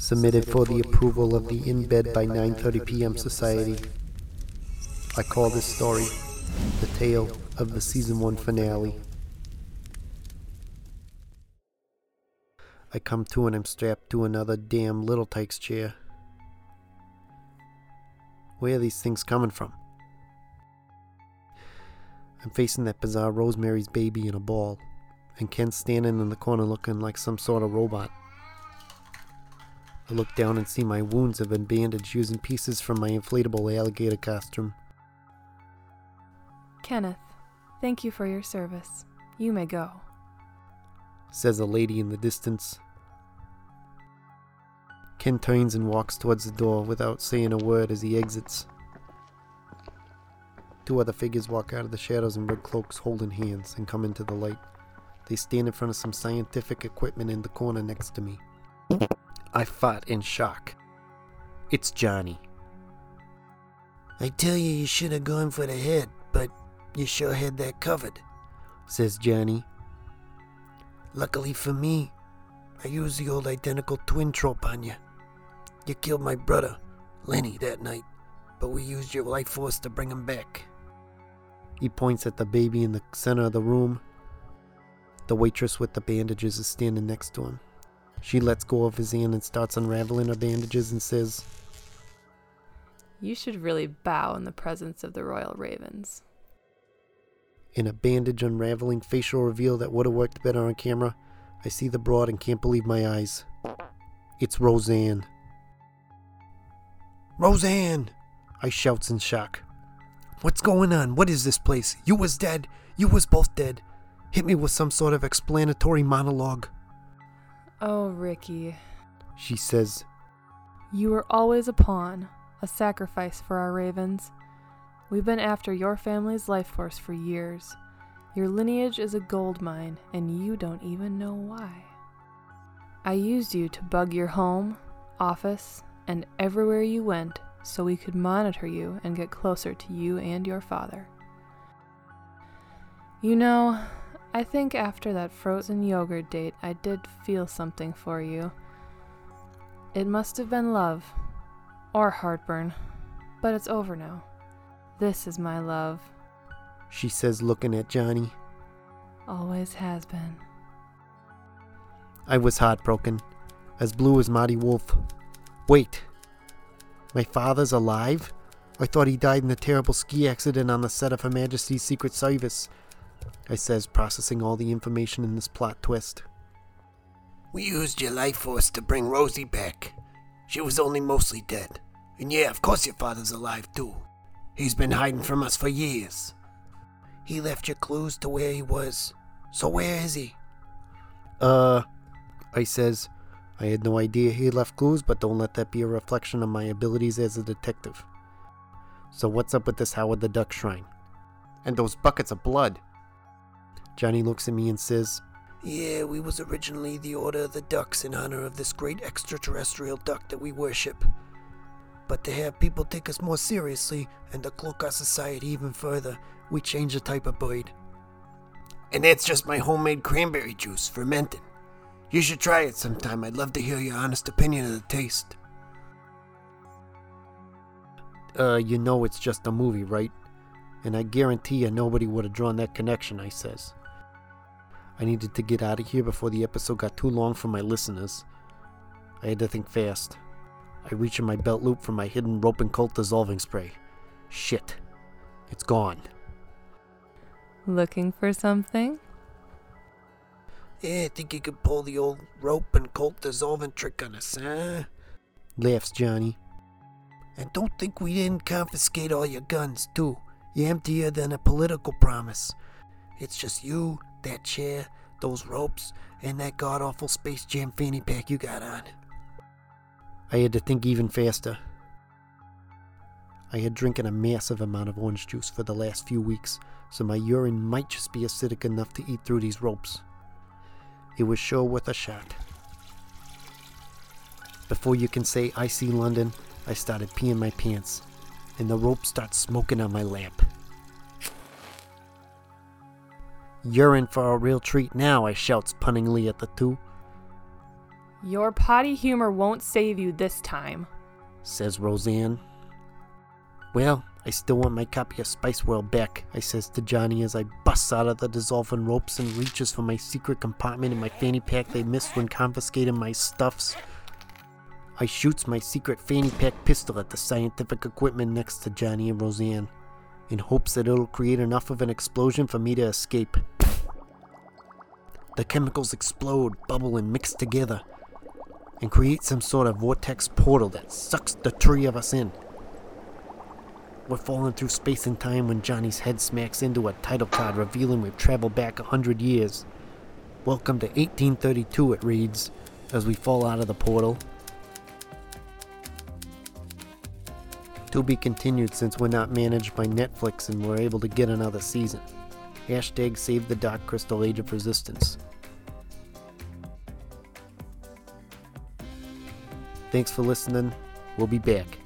Submitted for the approval of the In Bed by 9:30 p.m. Society. I call this story the tale of the season 1 finale. I come to and I'm strapped to another damn Little Tikes chair. Where are these things coming from? I'm facing that bizarre Rosemary's baby in a ball, and Ken's standing in the corner looking like some sort of robot. I look down and see my wounds have been bandaged using pieces from my inflatable alligator costume. Kenneth, thank you for your service. You may go. Says a lady in the distance. Ken turns and walks towards the door without saying a word as he exits. Two other figures walk out of the shadows in red cloaks holding hands and come into the light. They stand in front of some scientific equipment in the corner next to me. I fought in shock. It's Johnny. I tell you, you should have gone for the head, but you sure had that covered, says Johnny. Luckily for me, I used the old identical twin trope on you. You killed my brother, Lenny, that night, but we used your life force to bring him back. He points at the baby in the center of the room. The waitress with the bandages is standing next to him. She lets go of his hand and starts unraveling her bandages and says, You should really bow in the presence of the royal ravens. In a bandage unraveling facial reveal that would have worked better on camera, I see the broad and can't believe my eyes. It's Roseanne. Roseanne! I shouts in shock. What's going on? What is this place? You was dead. You was both dead. Hit me with some sort of explanatory monologue. Oh, Ricky. She says, You were always a pawn, a sacrifice for our ravens. We've been after your family's life force for years. Your lineage is a gold mine, and you don't even know why. I used you to bug your home, office, and everywhere you went so we could monitor you and get closer to you and your father. You know, I think after that frozen yogurt date, I did feel something for you. It must have been love, or heartburn, but it's over now. This is my love. She says, looking at Johnny. Always has been. I was heartbroken, as blue as Marty Wolf. Wait, my father's alive? I thought he died in the terrible ski accident on the set of Her Majesty's Secret Service. I says, processing all the information in this plot twist. We used your life force to bring Rosie back. She was only mostly dead. And yeah, of course your father's alive too. He's been hiding from us for years. He left you clues to where he was. So where is he? Uh, I says, I had no idea he left clues, but don't let that be a reflection of my abilities as a detective. So what's up with this Howard the Duck shrine? And those buckets of blood? Johnny looks at me and says, Yeah, we was originally the Order of the Ducks in honor of this great extraterrestrial duck that we worship. But to have people take us more seriously and to cloak our society even further, we changed the type of bird. And that's just my homemade cranberry juice, fermented. You should try it sometime. I'd love to hear your honest opinion of the taste. Uh, you know it's just a movie, right? And I guarantee you nobody would have drawn that connection, I says. I needed to get out of here before the episode got too long for my listeners. I had to think fast. I reach in my belt loop for my hidden rope and colt dissolving spray. Shit. It's gone. Looking for something? Yeah, think you could pull the old rope and colt dissolving trick on us, huh? Laughs Johnny. And don't think we didn't confiscate all your guns, too. You're emptier than a political promise. It's just you, that chair, those ropes, and that god awful Space Jam fanny pack you got on. I had to think even faster. I had drinking a massive amount of orange juice for the last few weeks, so my urine might just be acidic enough to eat through these ropes. It was sure worth a shot. Before you can say I see London, I started peeing my pants, and the rope starts smoking on my lap. You're in for a real treat now, I shouts punningly at the two. Your potty humor won't save you this time. says Roseanne. Well, I still want my copy of Spice World back, I says to Johnny as I busts out of the dissolving ropes and reaches for my secret compartment in my fanny pack they missed when confiscating my stuffs. I shoots my secret fanny pack pistol at the scientific equipment next to Johnny and Roseanne, in hopes that it'll create enough of an explosion for me to escape. The chemicals explode, bubble, and mix together, and create some sort of vortex portal that sucks the three of us in. We're falling through space and time when Johnny's head smacks into a title card revealing we've traveled back a hundred years. Welcome to 1832, it reads, as we fall out of the portal. To be continued since we're not managed by Netflix and we're able to get another season. Hashtag save the Dark Crystal Age of Resistance. Thanks for listening. We'll be back.